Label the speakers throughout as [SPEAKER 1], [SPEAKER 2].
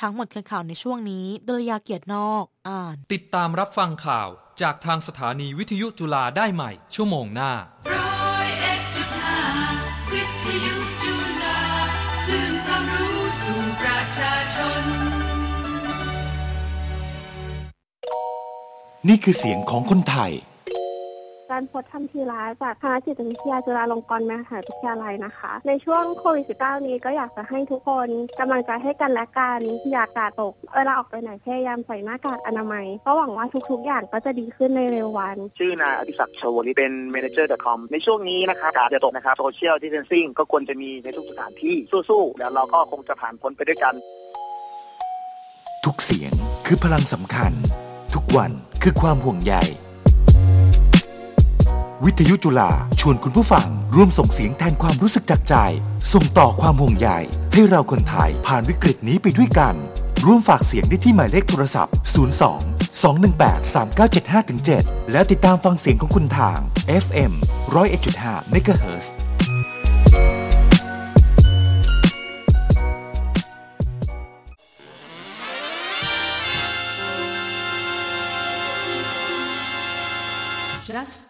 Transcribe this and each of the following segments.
[SPEAKER 1] ทั้งหมดคือข่าวในช่วงนี้ดลยาเกียรตินอก อ่าน
[SPEAKER 2] ติดตามรับฟังข่าวจากทางสถานีวิทยุจุฬาได้ใหม่ ชั่วโมงหน้า
[SPEAKER 3] ร้อยเอ็ดจุดห้าวิทยุจุฬาคลื่นความรู้สู่ประชาชน
[SPEAKER 4] นี่คือเสียงของคนไทย
[SPEAKER 5] การโพสต์ทำทีร้าจากคณะจิตวิทยาจุฬาลงกรณ์มหาวิทยาลัยนะคะ ในช่วงโควิด -19 นี้ก็อยากจะให้ทุกคนกำลังใจให้กันและกันอย่ากาดตกเวลาออกไปไหนพยายามใส่หน้ากากอนามัย ก็หวังว่าทุกๆ อย่างก็จะดีขึ้นในเร็ววัน
[SPEAKER 6] ชื่อนายอภิศักดิ์ชวลิเป็น manager.com ในช่วงนี้นะครับการจะตกนะครับโซเชียลดิสเทนซิ่งก็ควรจะมีในทุกสถานที่สู้ๆแล้วเราก็คงจะผ่านพ้นไปด้วยกัน
[SPEAKER 4] ทุกเสียงคือพลังสำคัญ ทุกวันคือความห่วงใย วิทยุจุฬาชวนคุณผู้ฟัง ร่วมส่งเสียงแทนความรู้สึกจากใจ ส่งต่อความห่วงใยให้เราคนไทยผ่านวิกฤตนี้ไปด้วยกัน ร่วมฝากเสียงได้ที่หมายเลขโทรศัพท์ 02 218 3975 7 แล้วติดตามฟังเสียงของคุณทาง FM 101.5 MHz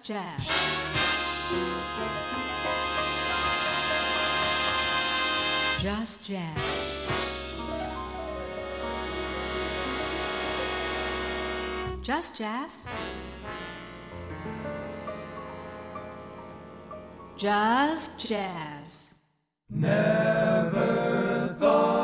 [SPEAKER 3] Jazz. Just Jazz. Just Jazz. Just Jazz.
[SPEAKER 7] I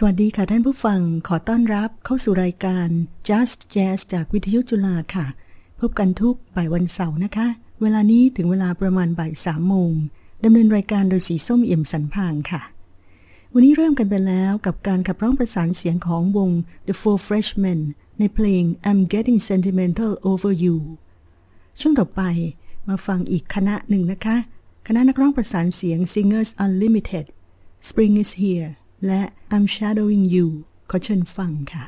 [SPEAKER 8] สวัสดีค่ะท่านผู้ฟังขอต้อนรับเข้าสู่รายการ Just Jazz จากวิทยุจุฬาค่ะ พบกันทุกบ่ายวันเสาร์นะคะ เวลานี้ถึงเวลาประมาณบ่ายสามโมง
[SPEAKER 9] ดำเนินรายการโดยสีส้มเอี่ยมสันพางค่ะ วันนี้เริ่มกันไปแล้วกับการขับร้องประสานเสียงของวง The Four Freshmen ในเพลง I'm Getting Sentimental Over You ช่วงต่อไปมาฟังอีกคณะหนึ่งนะคะ คณะนักร้องประสานเสียง Singers Unlimited Spring is Here และ I'm Shadowing You ขอเชิญฟังค่ะ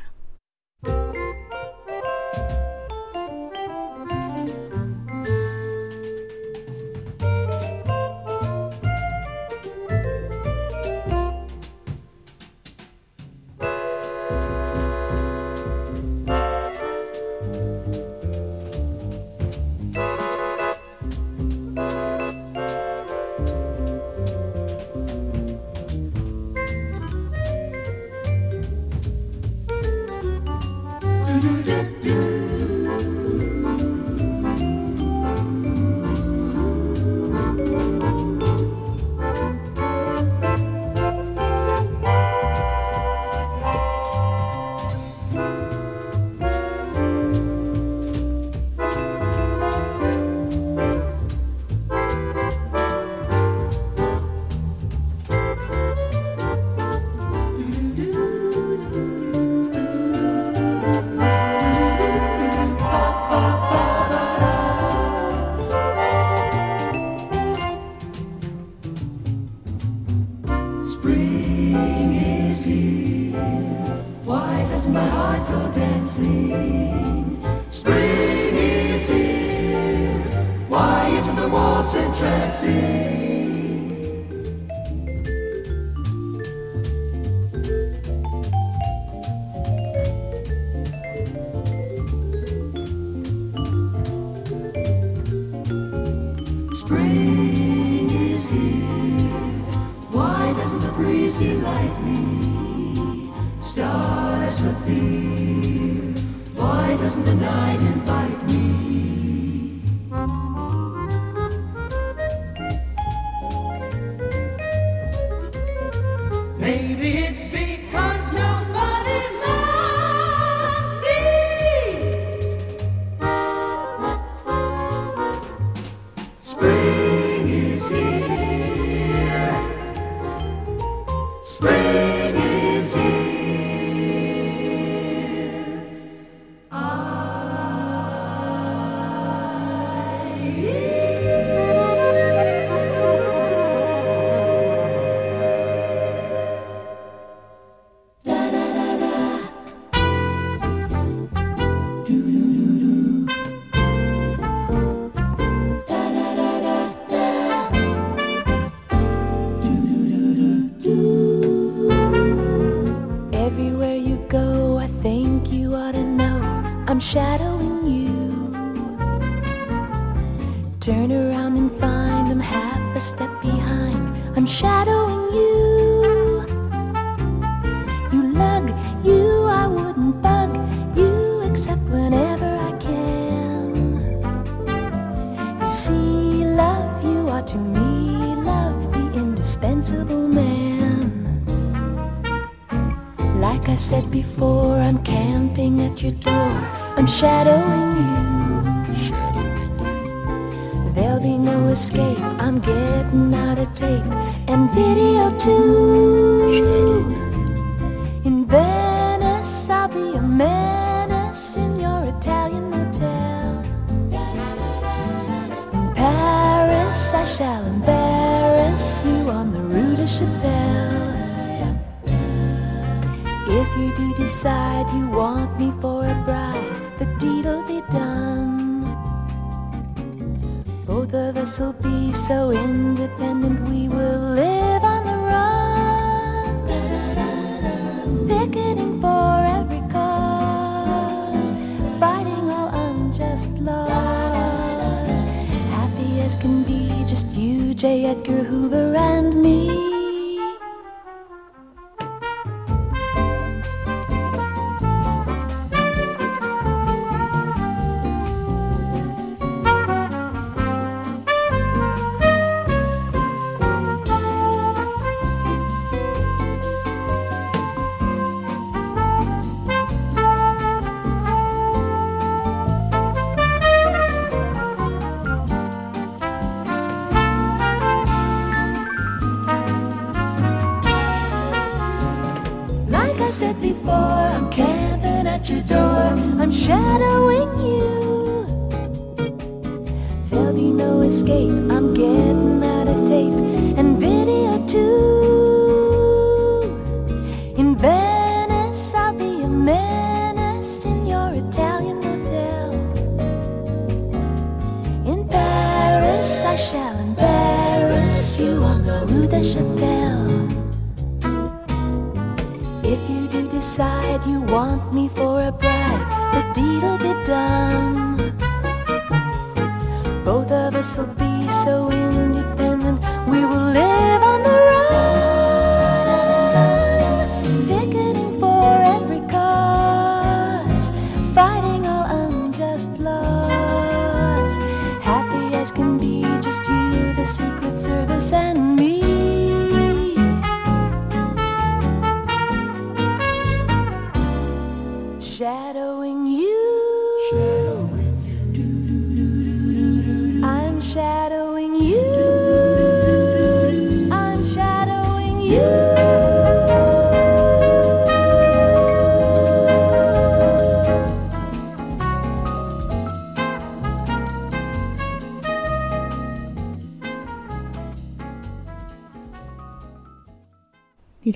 [SPEAKER 10] J. Edgar Hoover, and me.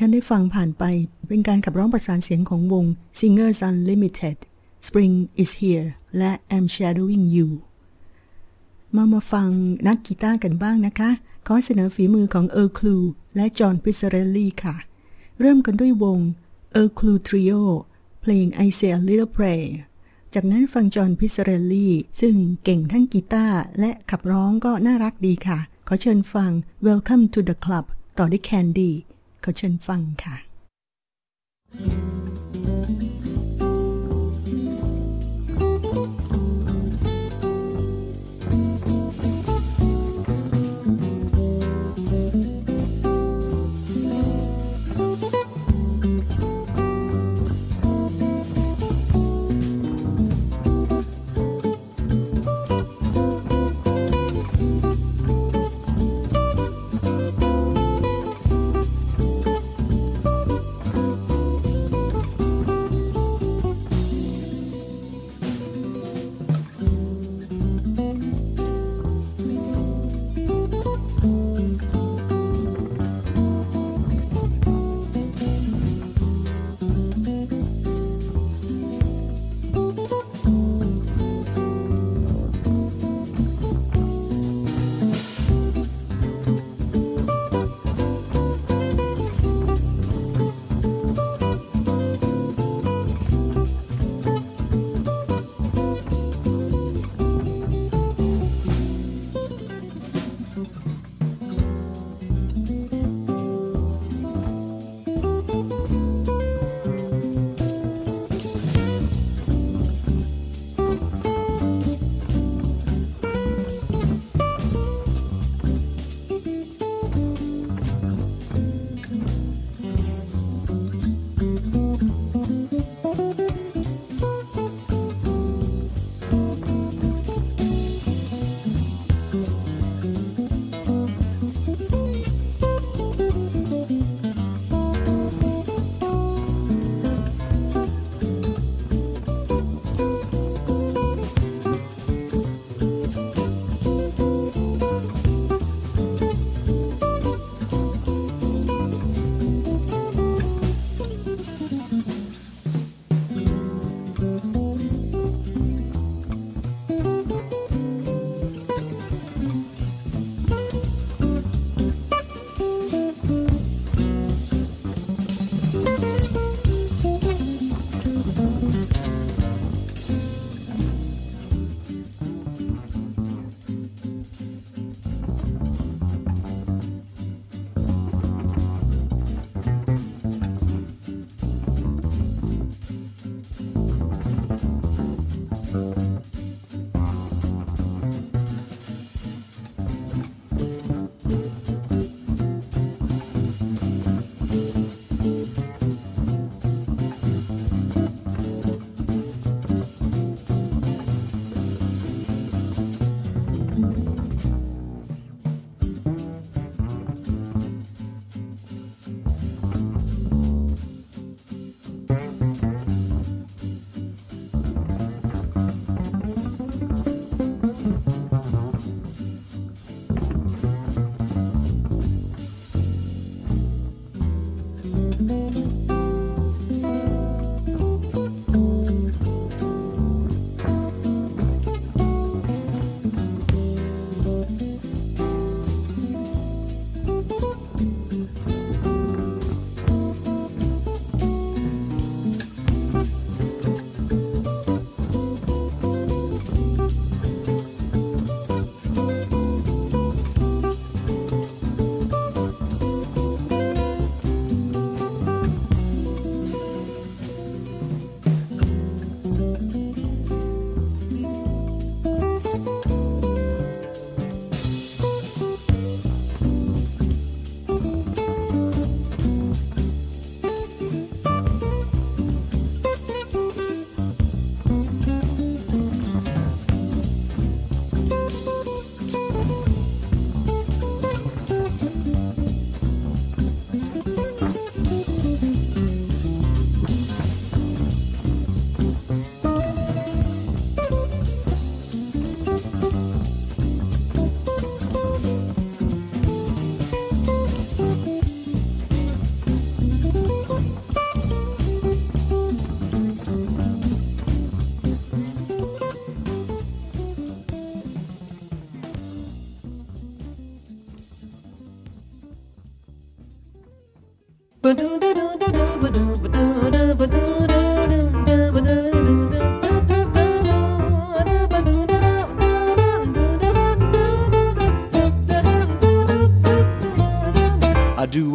[SPEAKER 10] า
[SPEAKER 8] นได้ฟังผ่านไป เป็นการขับร้องประสานเสียงของวง Singers Unlimited Spring is Here และ I'm Shadowing You มามาฟังนักกีตาร์กันบ้างนะคะ ขอเสนอฝีมือของเอิร์ลคลูและจอห์นพิซเรลลี่ค่ะ เริ่มกันด้วยวงเอิร์ลคลู Trio เพลง I Say a Little Prayer จากนั้นฟังจอห์นพิซเรลลี่ ซึ่งเก่งทั้งกีตาร์และขับร้องก็น่ารักดีค่ะ ขอเชิญฟัง Welcome to the Club ต่อด้วย Candy ขอเชิญฟังค่ะ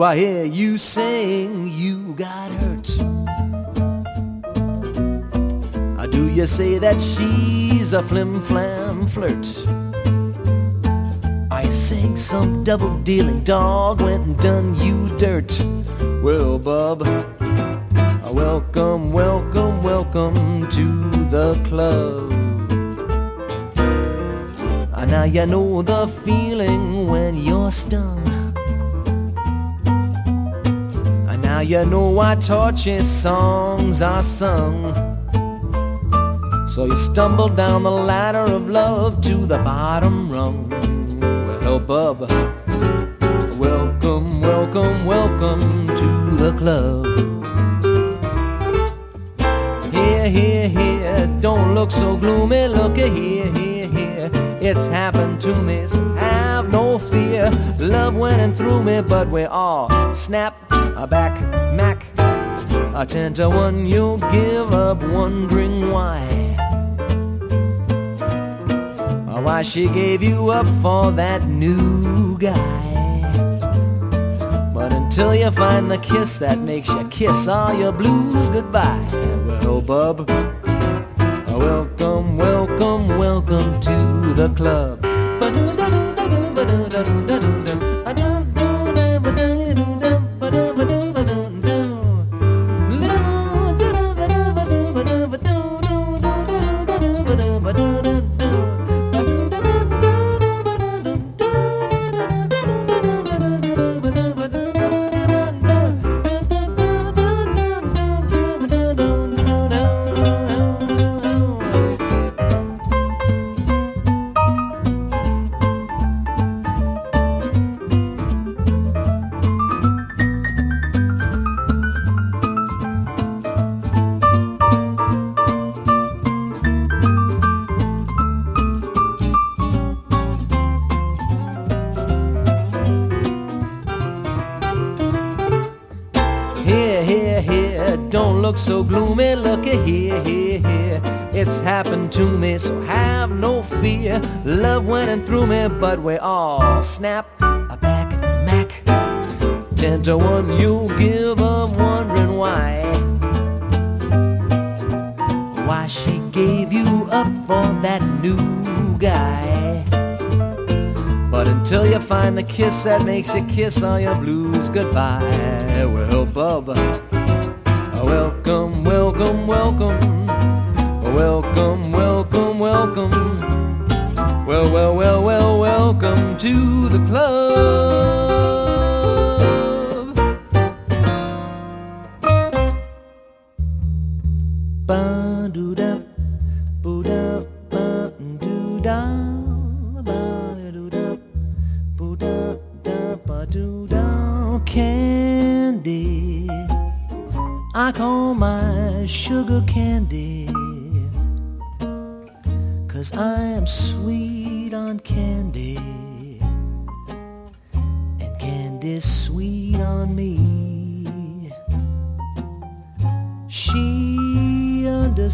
[SPEAKER 7] I hear you sing you got hurt? Uh, Do you say that she's a flim flam flirt? I sing some double dealing dog went and done you dirt. Well, bub, uh, welcome, welcome, welcome to the club. Uh, Now you know the feeling when you're stung. Now you know why torture songs are sung. So you stumble down the ladder of love to the bottom rung. Well, bub, welcome, welcome, welcome to the club. Here, here, here, don't look so gloomy. Look here, here, here. It's happened to me, so have no fear. Love went in through me, but we all snap a back, Mac. A ten to one, you'll give up wondering why. Why she gave you up for that new guy. But until you find the kiss that makes you kiss all your blues goodbye. Well, bub, welcome, welcome, welcome to the club. So have no fear. Love went in through me, but we all snap a back, Mac. Ten to one, you'll give up wondering why. Why she gave you up for that new guy. But until you find the kiss that makes you kiss all your blues goodbye, well, bub, welcome, welcome, welcome, welcome, to the club.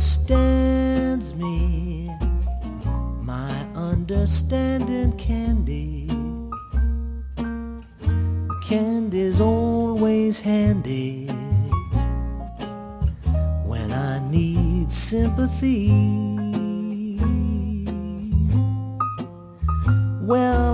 [SPEAKER 7] Understands me, my understanding candy. Candy's always handy when I need sympathy. Well,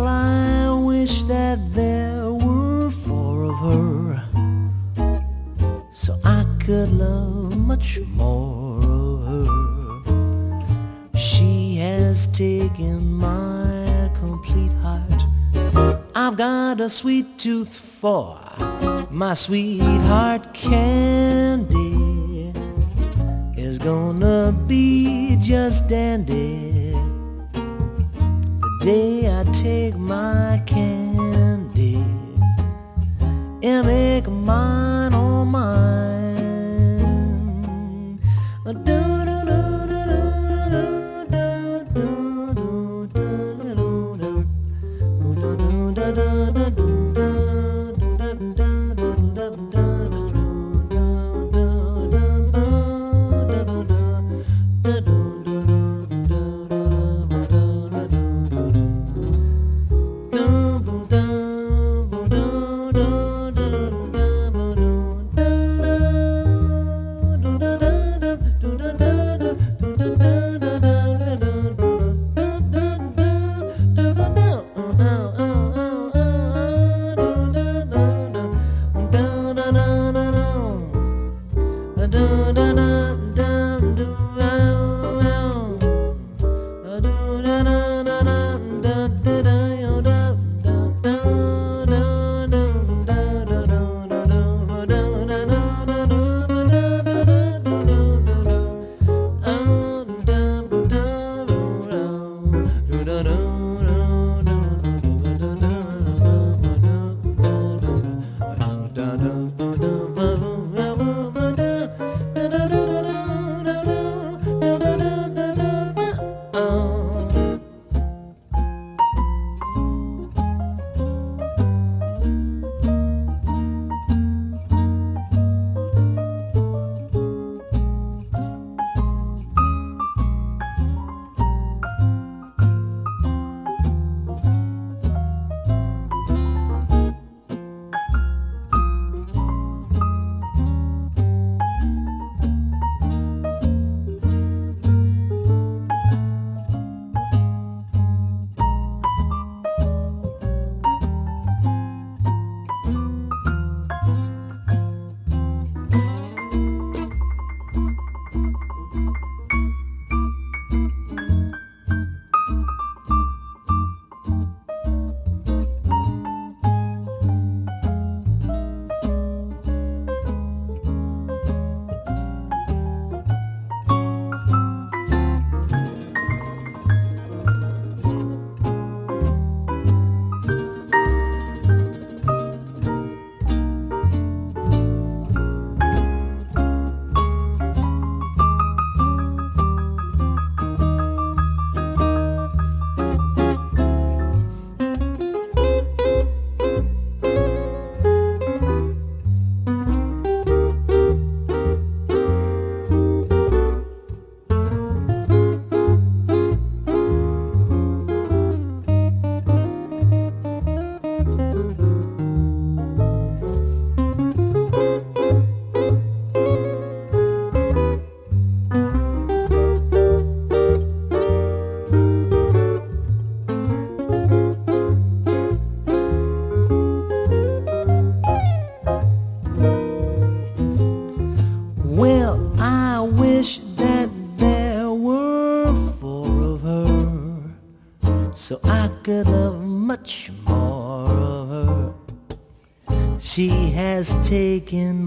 [SPEAKER 7] a sweet tooth for my sweetheart candy is gonna be just dandy the day I take my candy and make mine all mine.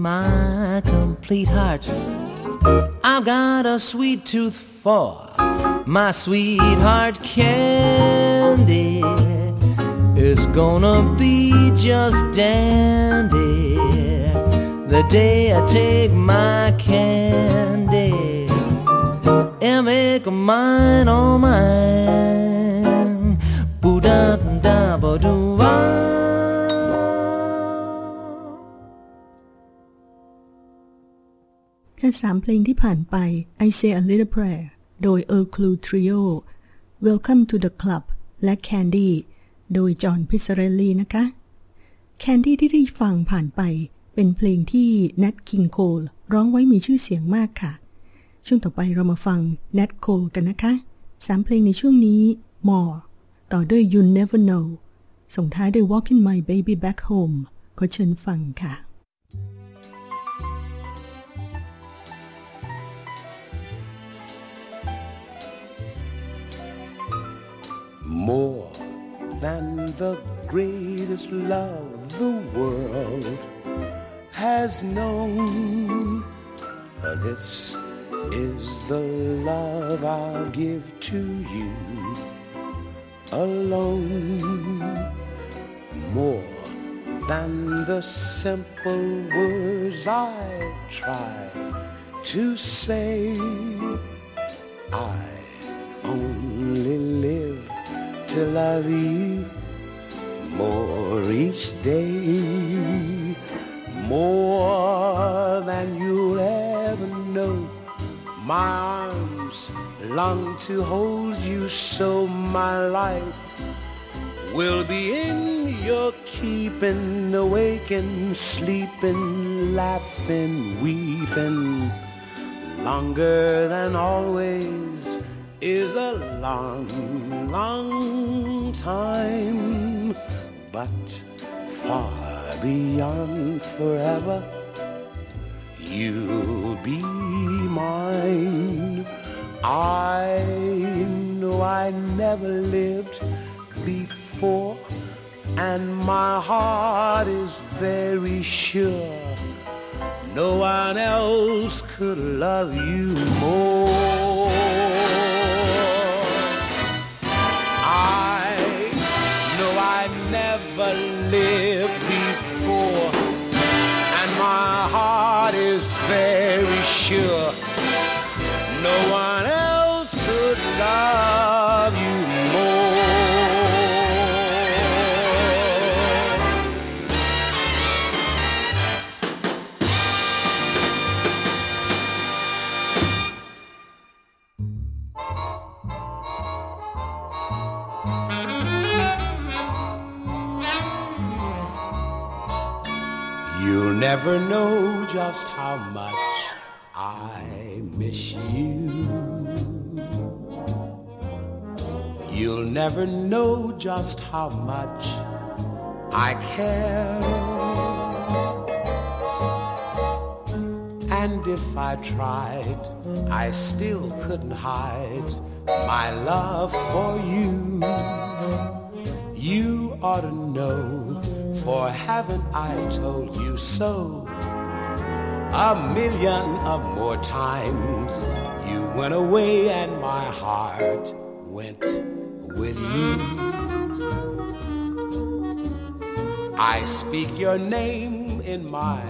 [SPEAKER 7] My complete heart. I've got a sweet tooth for my sweetheart candy. It's gonna be just dandy the day I take my candy and make mine all mine. Boo da da ba doo
[SPEAKER 8] แค่สามเพลงที่ผ่านไป I Say a Little Prayer โดย e r c l u Trio Welcome to the Club และ Candy โดยจอห์นพิสเรลลีนะคะ Candy ที่ได้ฟังผ่านไป เป็นเพลงที่ Nat King Cole ร้องไว้มีชื่อเสียงมากค่ะ ช่วงต่อไปเรามาฟัง Nat Cole กันนะคะสามเพลงในช่วงนี้ More ต่อด้วย You Never Know ส่งท้ายด้วย Walking My Baby Back Home ขอเชิญฟังค่ะ
[SPEAKER 11] more than the greatest love the world has known. Uh, this is the love I'll give to you alone. More than the simple words I try to say. I only live to love you more each day, more than you'll ever know. My arms long to hold you, so my life will be in your keeping, awaking, sleeping, laughing, weeping. Longer than always is a long, long time, but far beyond forever, you'll be mine. I know I never lived before, and my heart is very sure no one else could love you more. Never lived before, and my heart is very sure. No one else never know just how much I miss you. You'll never know just how much I care. And if I tried, I still couldn't hide my love for you. You ought to know, for haven't I told you so? A million of more times you went away and my heart went with you. I speak your name in my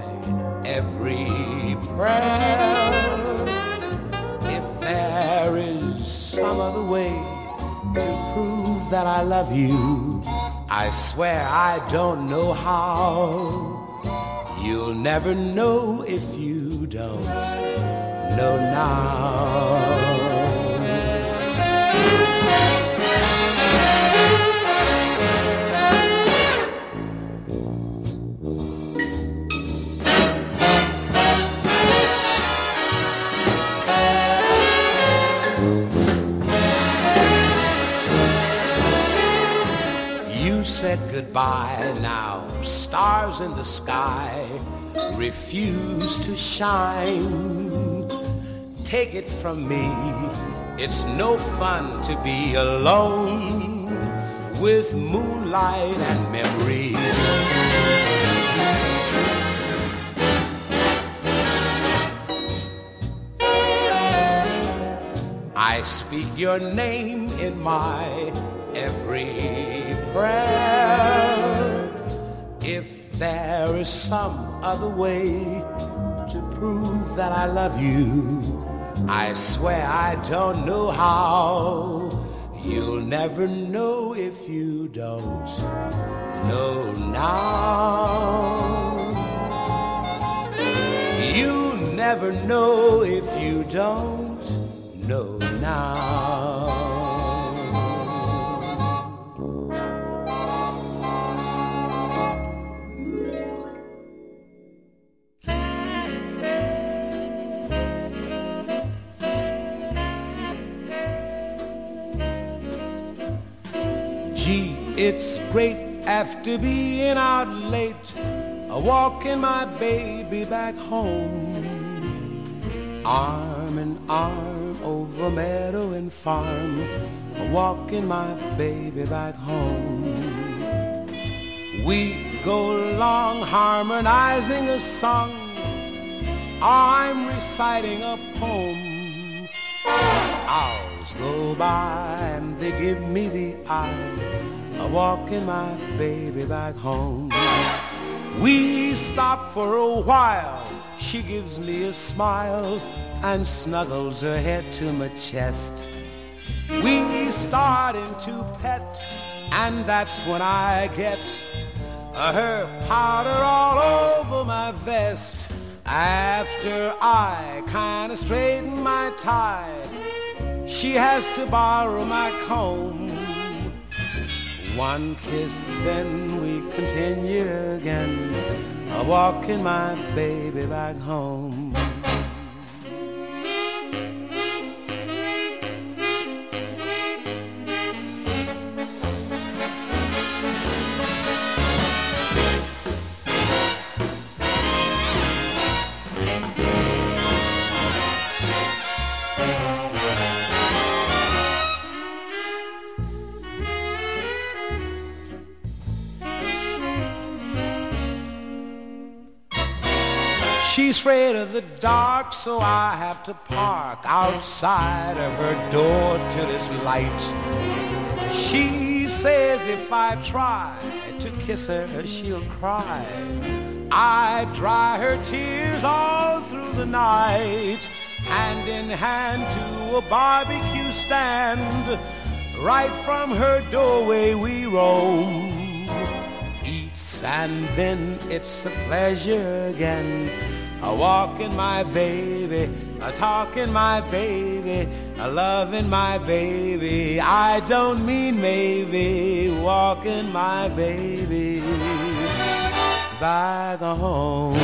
[SPEAKER 11] every prayer. If there is some other way to prove that I love you, I swear I don't know how. You'll never know if you don't know now. goodbye now. Stars in the sky refuse to shine. Take it from me, it's no fun to be alone with moonlight and memory. I speak your name in my every if there is some other way to prove that I love you, I swear I don't know how. You'll never know if you don't know now. You'll never know if you don't know now. It's great after being out late, walking my baby back home. Arm in arm over meadow and farm, walking my baby back home. We go along harmonizing a song. I'm reciting a poem. Hours go by and they give me the eye. A walking my baby back home. We stop for a while. She gives me a smile and snuggles her head to my chest. We start into pet, and that's when I get her powder all over my vest. After I kinda straighten my tie, she has to borrow my comb. One kiss, then we continue again, a walking my baby back home. The dark, so I have to park outside of her door till it's light. She says if I try to kiss her, she'll cry. I dry her tears all through the night, hand in hand to a barbecue stand. Right from her doorway we roam eats and then it's a pleasure again. A walking my baby, a talking my baby, a loving my baby. I don't mean maybe walking my baby back home.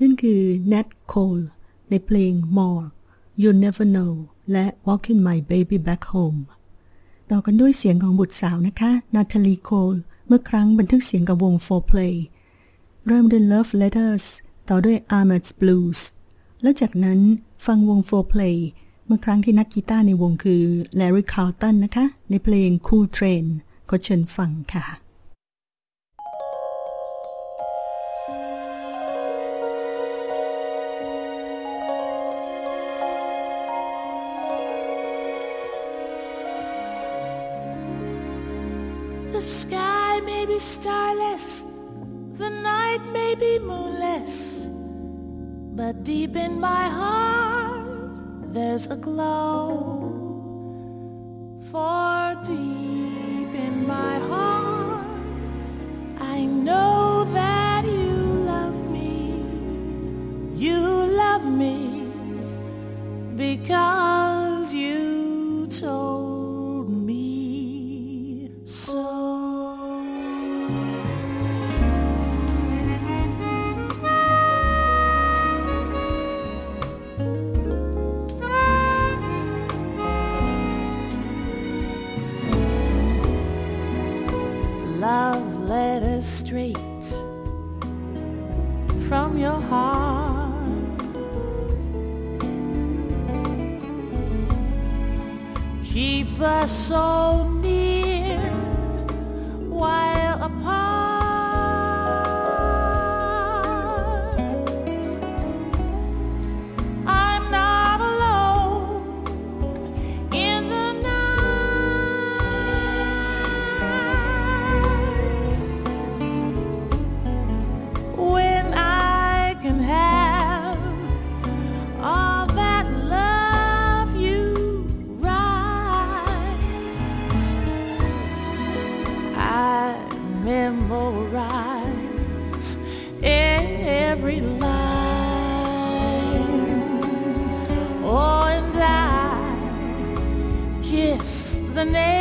[SPEAKER 8] นั่นคือ Nat Cole ในเพลง More You Never Know และ Walking My Baby Back Home ต่อกันด้วยเสียงของบุตรสาวนะคะนาทาลีโคลเมื่อครั้งบันทึกเสียงกับวง 4Play เริ่มด้วย Love Letters ต่อด้วย Ahmed's Blues แล้วจากนั้นฟังวง 4Play เมื่อครั้งที่นักกีตาร์ในวงคือ Larry Carlton นะคะ ในเพลง Cool Train ขอเชิญฟังค่ะ
[SPEAKER 12] may be moonless, but deep in my heart there's a glow. For deep in my heart I know that you love me. You love me because you soul memorize every line. Oh, and I kiss the name.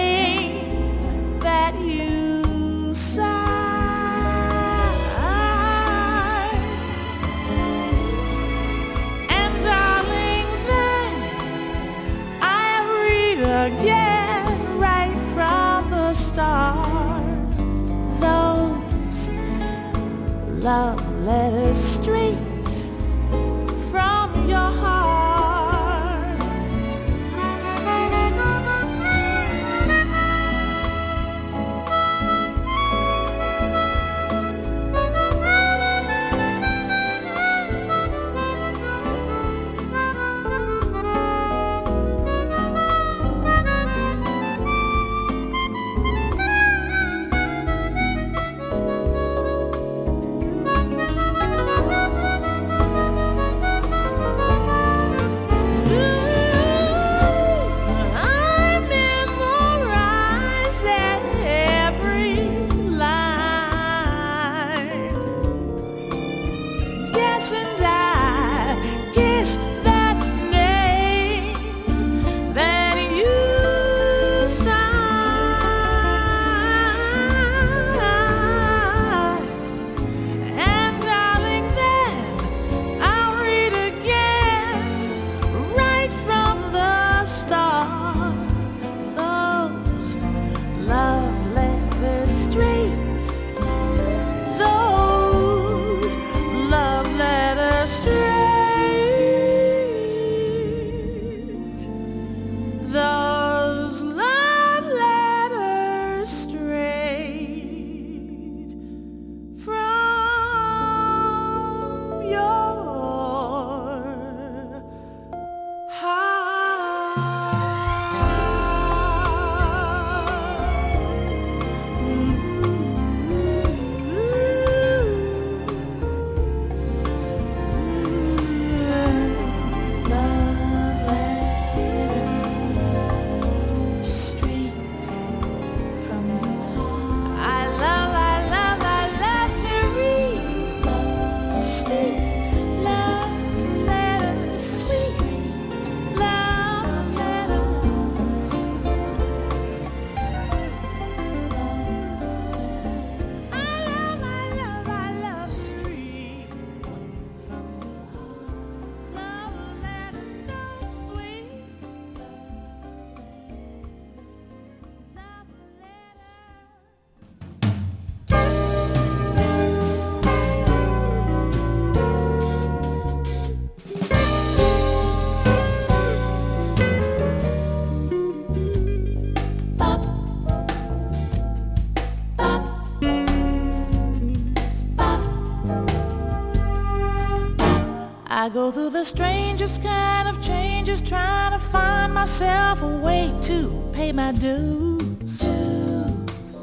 [SPEAKER 12] I go through the strangest kind of changes trying to find myself a way to pay my dues. dues.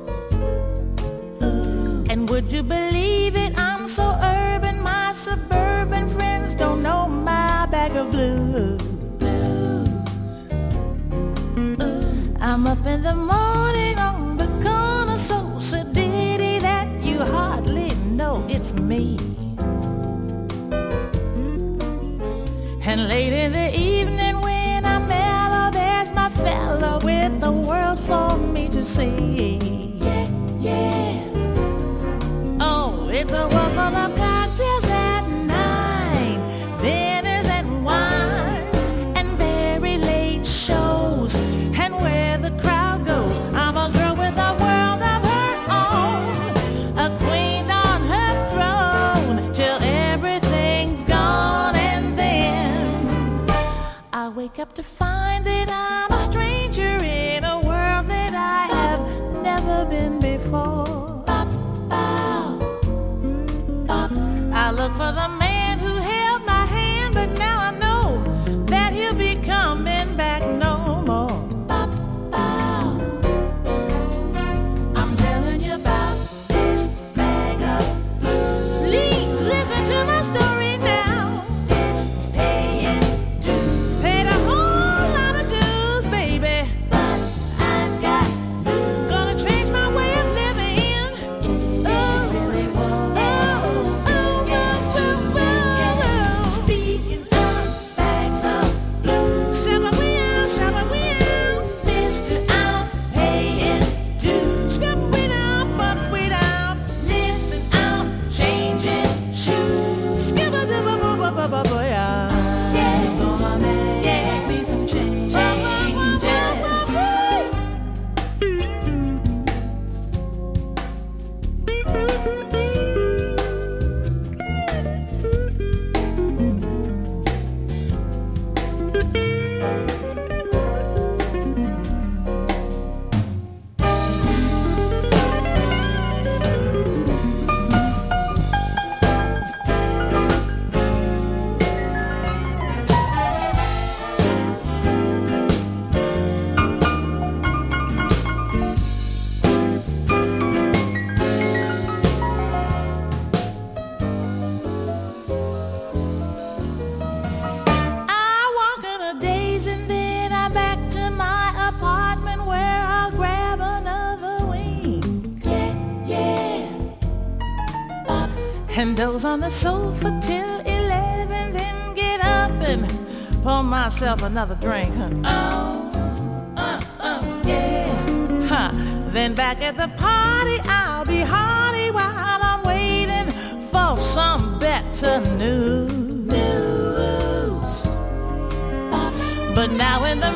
[SPEAKER 12] And would you believe it? I'm so urban, my suburban friends don't know my bag of blues. I'm up in the morning on the corner so sedated that you hardly know it's me. And on the sofa till 11, then get up and pour myself another drink. Oh, uh, uh, yeah. Huh. Then back at the party, I'll be hearty while I'm waiting for some better news. But now in the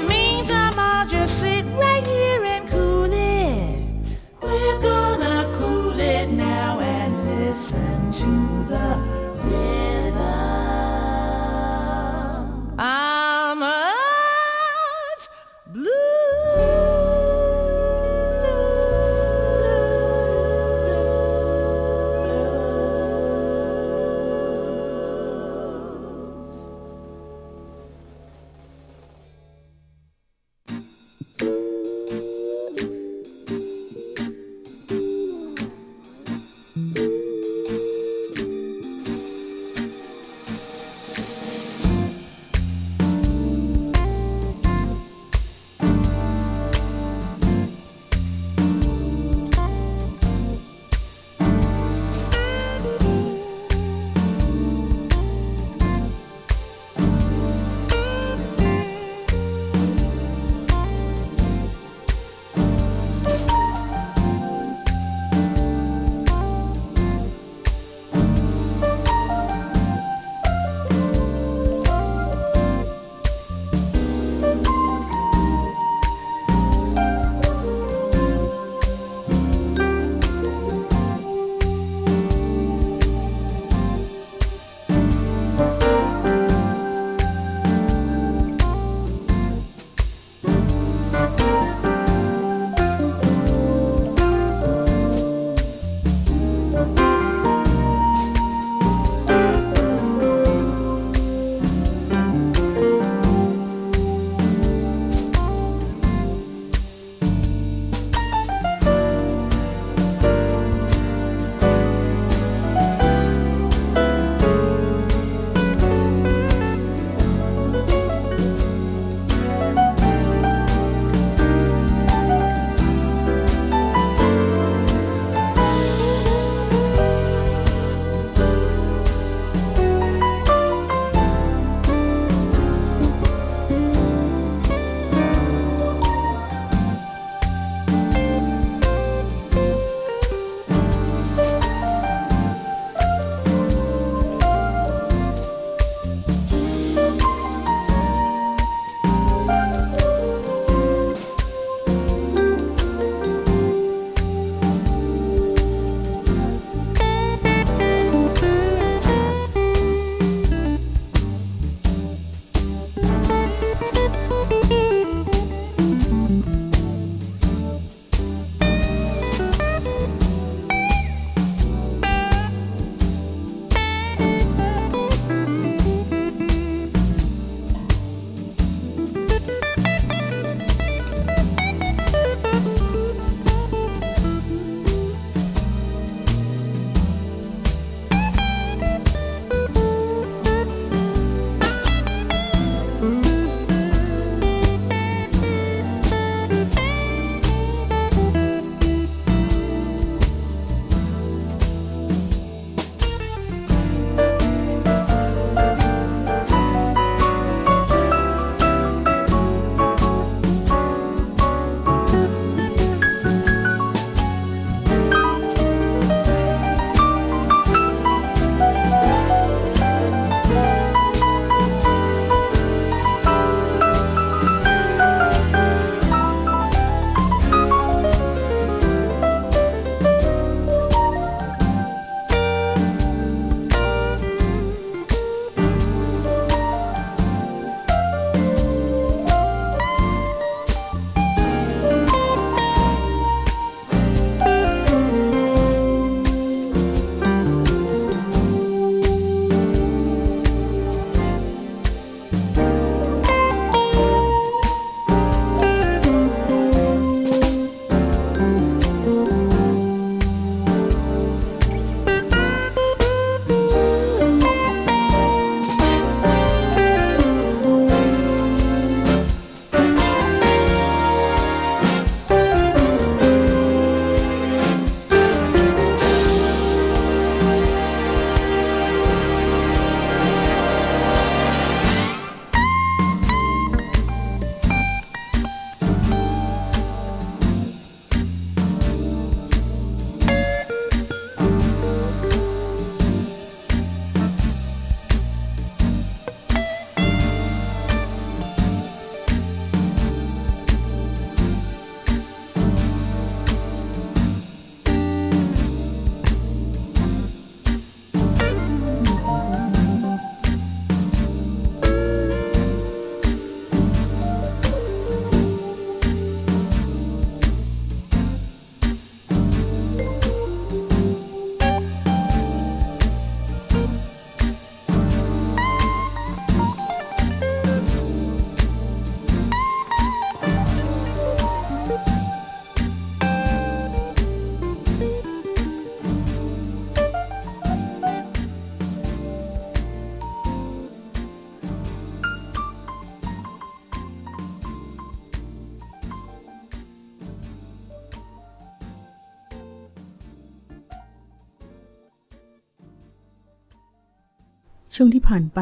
[SPEAKER 8] ช่วงที่ผ่านไป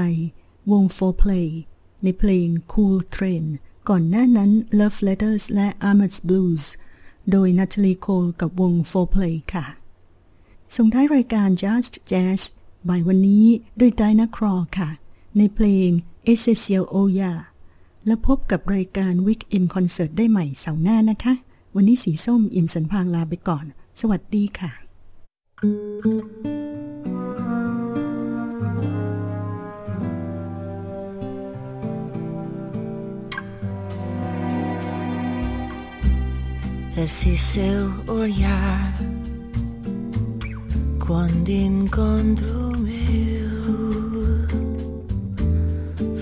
[SPEAKER 8] วง 4play ในเพลง Cool Train ก่อนหน้านั้น Love Letters และ Ahmed's Blues โดยนัทลีโคลกับวง 4play ค่ะ ส่งท้ายรายการ Just Jazz บ่ายวันนี้ด้วยไดนาครอค่ะ ในเพลง Essential Oya และพบกับรายการ Weekend Concert ได้ใหม่เสาร์หน้านะคะ วันนี้สีส้มอิ่มสันพางลาไปก่อน สวัสดีค่ะ
[SPEAKER 7] Esse seu olhar quando encontro meu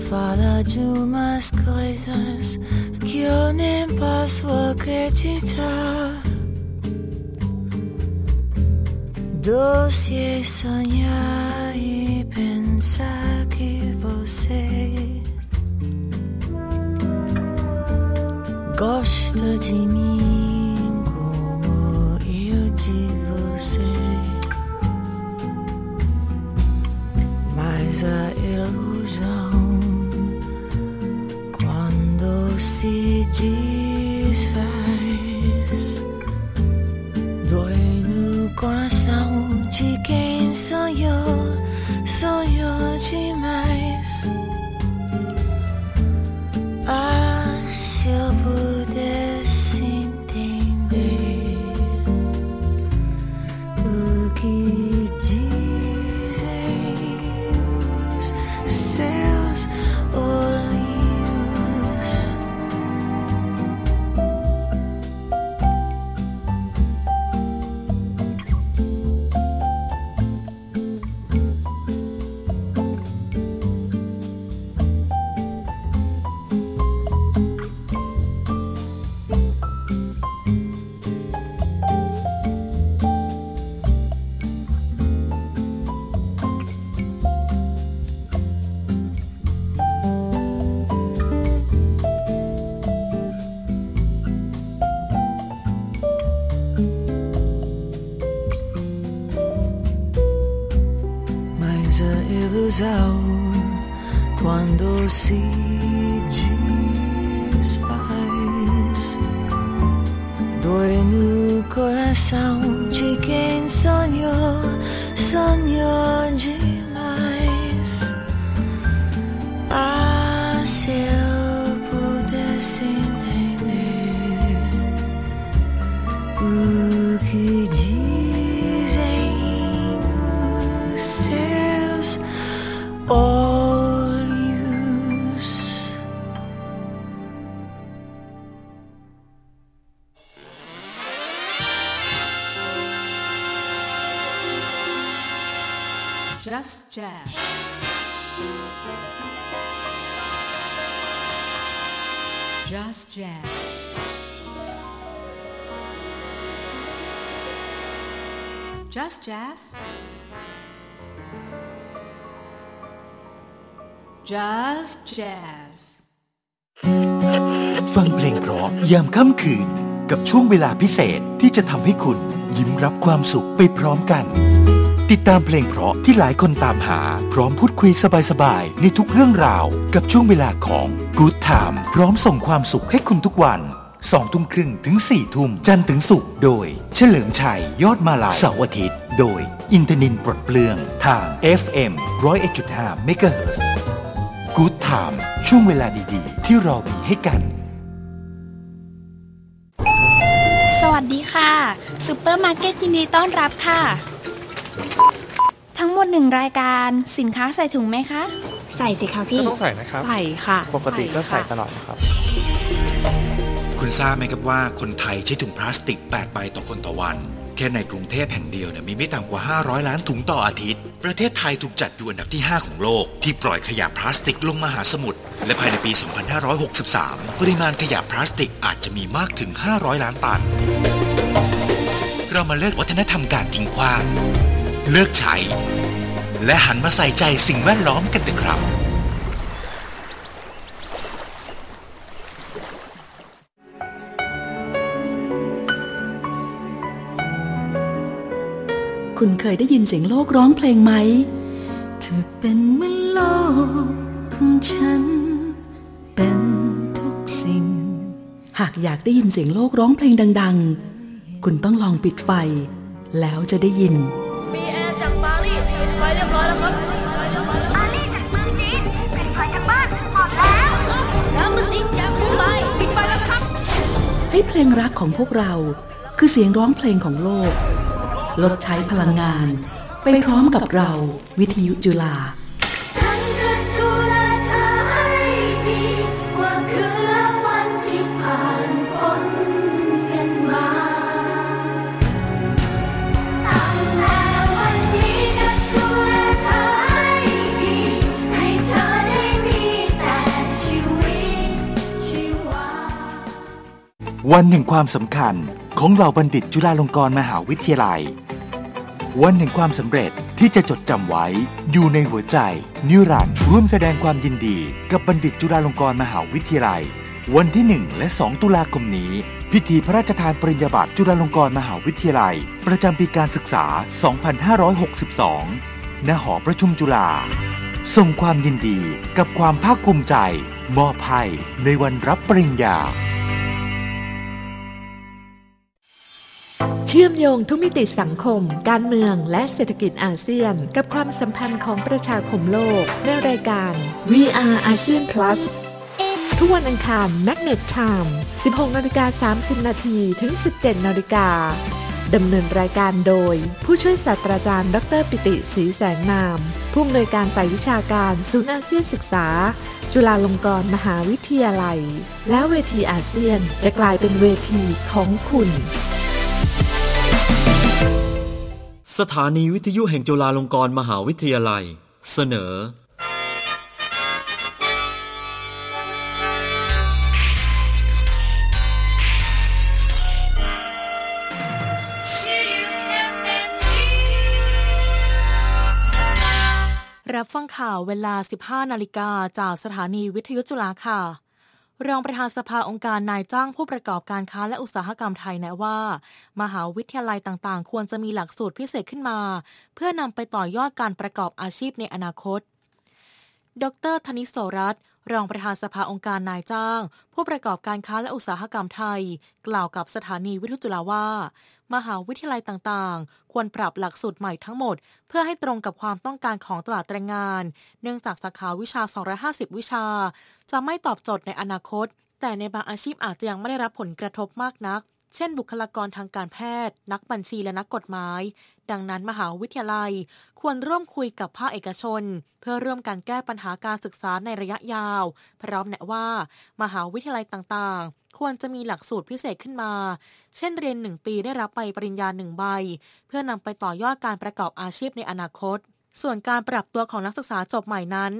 [SPEAKER 7] fala de umas coisas que eu nem posso acreditar. Doce é sonhar e pensar que você gosta de mim quando se desfaz dói no coração de quem sonhou, sonhou demais.
[SPEAKER 13] Jazz. Just Jazz. Just Jazz. Just Jazz.
[SPEAKER 4] ฟังเพลงเพราะยามค่ำคืน กับช่วงเวลาพิเศษที่จะทำให้คุณยิ้มรับความสุขไปพร้อมกัน ติดตามเพลงเพราะที่หลายคนตามหา พร้อมพูดคุยสบายๆ ในทุกเรื่องราว กับช่วงเวลาของ Good Time พร้อมส่งความสุขให้คุณทุกวันสองทุ่มครึ่งถึงสี่ทุ่มจันทร์ถึงศุกร์โดย เฉลิมชัย ยอดมาลายเสาร์อาทิตย์ โดย อินทนินปลดเปลือง ทาง FM 101.5 MHz Good Time ช่วงเวลาดีๆ ที่เรามีให้กัน
[SPEAKER 14] สวัสดีค่ะซูเปอร์มาร์เก็ตยินดีต้อนรับค่ะ ทั้งหมดหนึ่งรายการสินค้าใส่ถุงไหมคะ ใส่สิคะพี่
[SPEAKER 15] ก็ต้องใส่นะครับ
[SPEAKER 14] ใส่ค่ะ
[SPEAKER 15] ปกติก็ใส่ตลอดนะครับ
[SPEAKER 16] คุณทราบไหมครับว่าคนไทยใช้ถุงพลาสติก 8 ใบต่อคนต่อวัน แค่ในกรุงเทพแห่งเดียวเนี่ยมีไม่ต่ำกว่า 500 ล้านถุงต่ออาทิตย์ ประเทศไทยถูกจัดอยู่อันดับที่ 5 ของโลก ที่ปล่อยขยะพลาสติกลงมหาสมุทรและภายในปี 2563 ปริมาณขยะพลาสติกอาจจะมีมากถึง 500 ล้านตัน เรามาเลิกวัฒนธรรมการทิ้งขว้าง เลิกใช้ และหันมาใส่ใจสิ่งแวดล้อมกันเถอะครับ
[SPEAKER 9] คุณเคยได้ยินเสียงโลกร้องเพลงไหมเธอเป็นเหมือน
[SPEAKER 15] โลกของฉัน เป็นทุกสิ่ง
[SPEAKER 8] หากอยากได้ยินเสียงโลกร้องเพลงดัง ๆ คุณต้องลองปิดไฟ แล้วจะได้ยิน ให้เพลงรักของพวกเรา คือเสียงร้องเพลงของโลก ลดใช้พลังงาน ไปพร้อมกับเราวิทยุจุฬา
[SPEAKER 15] วันแห่
[SPEAKER 4] งความสำคัญของเหล่าบัณฑิตจุฬาลงกรณ์มหาวิทยาลัย วันแห่งความสำเร็จที่จะจดจำไว้อยู่ในหัวใจ นิรันดร์ร่วมแสดงความยินดีกับบัณฑิตจุฬาลงกรณ์มหาวิทยาลัย วันที่ 1 และ 2 ตุลาคมนี้ พิธีพระราชทานปริญญาบัตรจุฬาลงกรณ์มหาวิทยาลัย ประจำปีการศึกษา 2562 ณ หอประชุมจุฬาส่งความยินดีกับความภาคภูมิใจ มอบให้ในวันรับปริญญา
[SPEAKER 17] ชื่อมโยงทุกมิติสังคม การเมืองและเศรษฐกิจอาเซียน กับความสัมพันธ์ของประชาคมโลก ในรายการ VR ASEAN Plus ทุกวันอังคาร Magnet Time 16นาฬิกา30 นาทีถึง 17นาฬิกาดำเนินรายการโดย ผู้ช่วยศาสตราจารย์ ดรปิติศรีแสงนาม ผู้อำนวยการฝ่ายวิชาการศูนย์อาเซียนศึกษา จุฬาลงกรณ์มหาวิทยาลัย แล้วเวทีอาเซียนจะกลายเป็นเวทีของคุณ
[SPEAKER 18] สถานีวิทยุแห่งจุฬาลงกรณ์มหาวิทยาลัย เสนอ
[SPEAKER 1] รับฟังข่าวเวลา 15 นาฬิกาจากสถานีวิทยุจุฬาค่ะ รองประธานสภาองค์การนายจ้างผู้ประกอบการค้าและอุตสาหกรรมไทยแนะว่า มหาวิทยาลัยต่างๆ ควรจะมีหลักสูตรพิเศษขึ้นมา เพื่อนำไปต่อยอดการประกอบอาชีพในอนาคต ดรธนิโสรัตน์รองประธานสภาองค์การนายจ้าง ผู้ประกอบการค้าและอุตสาหกรรมไทย กล่าวกับสถานีวิทยุจุฬาว่า มหาวิทยาลัยต่างๆ ควรปรับหลักสูตรใหม่ทั้งหมด เพื่อให้ตรงกับความต้องการของตลาดแรงงาน เนื่องจากสาขาวิชา 250 วิชา จะไม่ตอบโจทย์ในอนาคต แต่ในบางอาชีพอาจจะยังไม่ได้รับผลกระทบมากนัก เช่น บุคลากรทางการแพทย์ นักบัญชีและนักกฎหมาย ดังนั้นมหาวิทยาลัย ควรร่วมคุยกับภาคเอกชน เพื่อร่วมกันแก้ปัญหาการศึกษาในระยะยาว พร้อมแนะว่า มหาวิทยาลัยต่างๆ ควรจะมีหลักสูตรพิเศษขึ้นมา เช่นเรียน 1 ปีได้รับใบปริญญา1ใบ เพื่อนำไปต่อยอดการประกอบอาชีพในอนาคตส่วนการปรับตัวของนักศึกษาจบใหม่นั้น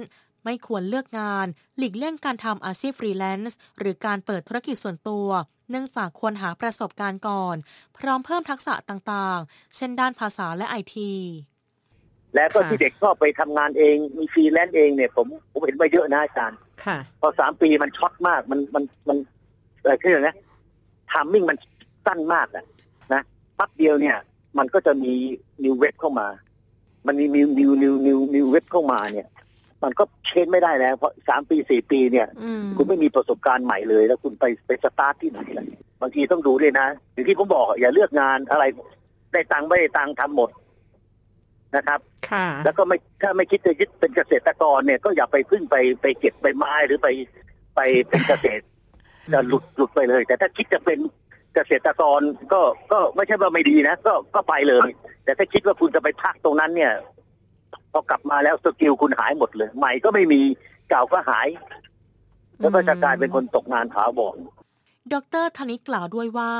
[SPEAKER 1] ไม่ควรเลือกงาน หลีกเลี่ยงการทำอาชีพฟรีแลนซ์หรือการเปิดธุรกิจส่วนตัว เนื่องจากควรหาประสบการณ์ก่อน พร้อมเพิ่มทักษะต่างๆ เช่นด้านภาษาและไอที
[SPEAKER 19] แล้วก็ที่เด็กก็ไปทำงานเองมีฟรีแลนซ์เองเนี่ยผมผมเห็นมาเยอะนะอาจารย์
[SPEAKER 17] ค่ะ
[SPEAKER 19] พอสามปีมัน short มากมันมันมันอะไรขึ้นนะ timing มันสั้นมากอะนะปั๊บเดียวเนี่ย มันก็จะมี new wave เข้ามา มันมี new new new new new wave เข้ามาเนี่ย มันก็ change ไม่ได้แล้วเพราะสามปีสี่ปีเนี่ย คุณไม่มีประสบการณ์ใหม่เลย แล้วคุณไปไปสตาร์ทที่ไหนล่ะบางทีต้องดูด้วยนะอย่างที่ผมบอกอะอย่าเลือกงานอะไร ได้ตังค์ไม่ได้ตังค์ทำหมดนะครับ
[SPEAKER 17] ค่ะ
[SPEAKER 19] แล้วก็ไม่ถ้าไม่คิดจะยึดเป็นเกษตรกรเนี่ย ก็อย่าไปพึ่งไปไปเก็บใบไม้หรือไปไปเป็นเกษตร จะหลุดหลุดไปเลย แต่ถ้าคิดจะเป็นเกษตรกรก็ก็ไม่ใช่ว่าไม่ดีนะก็ก็ไปเลย แต่ถ้าคิดว่าคุณจะไปพักตรงนั้นเนี่ย พอกลับมาแล้วสกิลคุณหายหมดเลย ใหม่ก็ไม่มีเก่าก็หาย แล้วก็จะกลายเป็นคนตกงานถาวร
[SPEAKER 1] ดรธนิตกล่าวด้วยว่า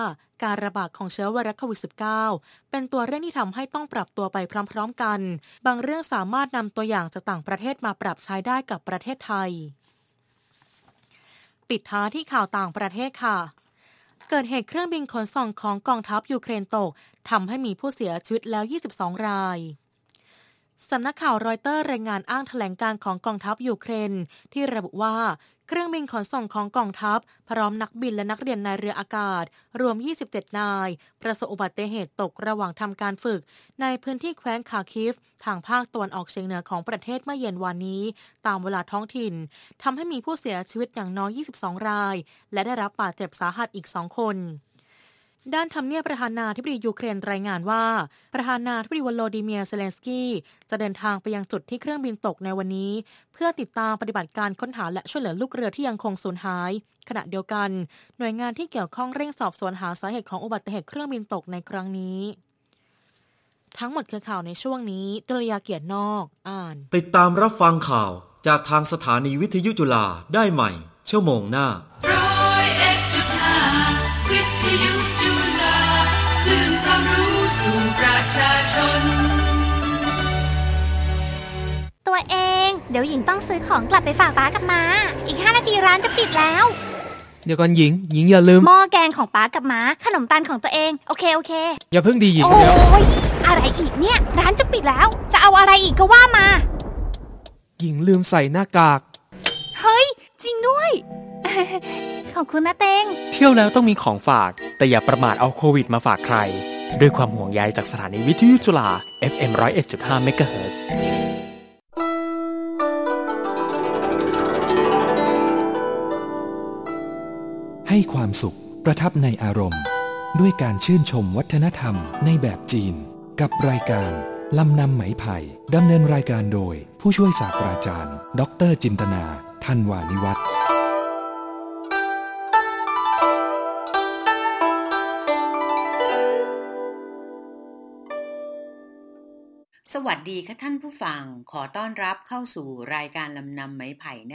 [SPEAKER 1] การระบาดของเชื้อไวรัสโควิด -19 เป็นตัวเร่งที่ทำให้ต้องปรับตัวไปพร้อม ๆ กัน บางเรื่องสามารถนำตัวอย่างจากต่างประเทศมาปรับใช้ได้กับประเทศไทย ปิดท้ายที่ข่าวต่างประเทศค่ะ เกิดเหตุเครื่องบินขนส่งของกองทัพยูเครนตกทำให้มีผู้เสียชีวิตแล้ว 22 ราย สำนักข่าวรอยเตอร์รายงานอ้างแถลงการของกองทัพยูเครน ที่ระบุว่าเครื่องบินขนส่งของกองทัพ พร้อมนักบินและนักเรียนในเรืออากาศ รวม 27 นาย ประสบอุบัติเหตุตกระหว่างทำการฝึก ในพื้นที่แคว้นคาคิฟ ทางภาคตะวันออกเฉียงเหนือของประเทศเมื่อเย็นวานนี้ ตามเวลาท้องถิ่นทำให้มีผู้เสียชีวิตอย่างน้อย 22 ราย และได้รับบาดเจ็บสาหัสอีก 2 คน ด้านทำเนียบประธานาธิบดียูเครนรายงานว่า ประธานาธิบดีวโลดิเมียร์เซเลนสกี้จะเดินทางไปยังจุดที่เครื่องบินตกในวันนี้ เพื่อติดตามปฏิบัติการค้นหาและช่วยเหลือลูกเรือที่ยังคงสูญหาย ขณะเดียวกัน หน่วยงานที่เกี่ยวข้องเร่งสอบสวนหาสาเหตุของอุบัติเหตุเครื่องบินตกในครั้งนี้ ทั้งหมดคือข่าวในช่วงนี้ตรยาเกียรตินอก อ่าน
[SPEAKER 18] ติดตามรับฟังข่าวจากทางสถานีวิทยุจุฬาได้ใหม่ ชั่วโมงหน้า
[SPEAKER 3] ร้อยเอ็ดจุดห้าวิทยุ รู้สู่ประชาชน
[SPEAKER 20] ตัวเอง เดี๋ยวหญิงต้องซื้อของกลับไปฝากป้ากับมา อีก 5 นาทีร้านจะปิดแล้ว
[SPEAKER 21] เดี๋ยวก่อนหญิง หญิงอย่าลืม
[SPEAKER 20] หม้อแกงของป้ากับมา ขนมตันของตัวเอง โอเค โอเค
[SPEAKER 21] อย่าเพิ่งดีหญิง
[SPEAKER 20] โอ้
[SPEAKER 21] เดี๋ยวย
[SPEAKER 20] อะไรอีกเนี่ย ร้านจะปิดแล้ว จะเอาอะไรอีกก็ว่ามา
[SPEAKER 21] หญิงลืมใส่หน้ากาก
[SPEAKER 20] เฮ้ย จริงด้วย ขอบคุณนะเตง
[SPEAKER 22] เที่ยวแล้วต้องมีของฝาก แต่อย่าประมาทเอาโควิดมาฝากใคร ด้วยความห่วงใยจากสถานีวิทยุจุฬา FM 101.5 MHz
[SPEAKER 23] ให้ความสุขประทับในอารมณ์ ด้วยการชื่นชมวัฒนธรรมในแบบจีน กับรายการลำนำไหมไผ่ดำเนินรายการโดย ผู้ช่วยศาสตราจารย์ ดรจินตนา ทันวานิวัฒน์
[SPEAKER 24] สวัสดีค่ะท่านผู้ฟัง ขอต้อนรับเข้าสู่รายการลำนำไม้ไผ่